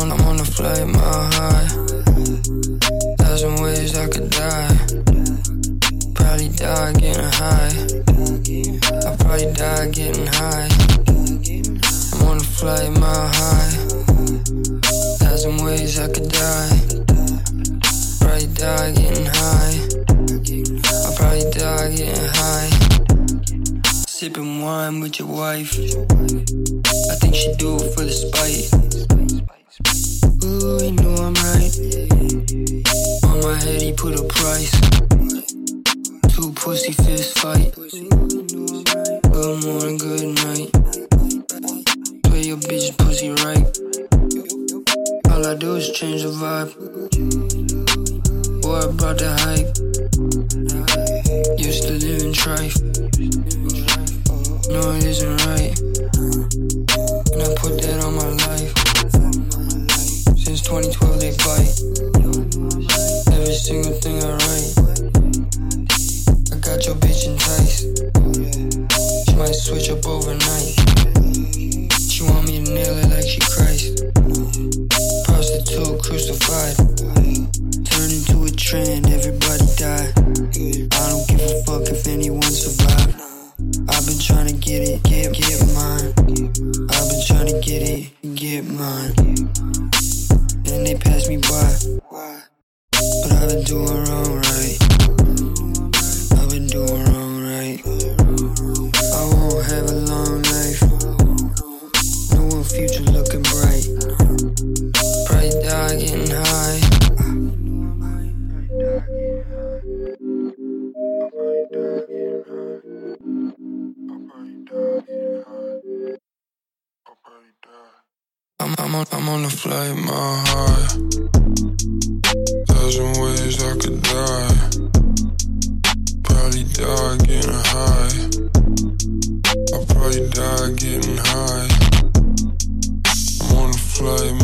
on, I'm on a flight, my high. Thousand ways I could die. Probably die getting high. I probably die getting high. I'm on a flight, my high. Thousand ways I could die. Probably die getting high. I probably die getting high. Sipping wine with your wife. I think she do it for the spite. Head, he put a price. Two pussy fist fight. Good morning, good night. Play your bitch pussy right. All I do is change the vibe. Boy, I brought the hype. Used to live in trife. No, it isn't right. And I put that on my life. Since 2012, they fight. Every single thing I write. I got your bitch enticed. She might switch up overnight. She want me to nail it like she Christ. Prostitute crucified. Turn into a trend, everybody die. I don't give a fuck if anyone survive. I've been trying to get it, get, get mine. I've been trying to get it, get mine. Then they pass me by. I've been doing wrong I'm, I'm, on, I'm on the flight, my heart. Thousand ways I could die. Probably die getting high. I'll probably die getting high. I'm on the flight,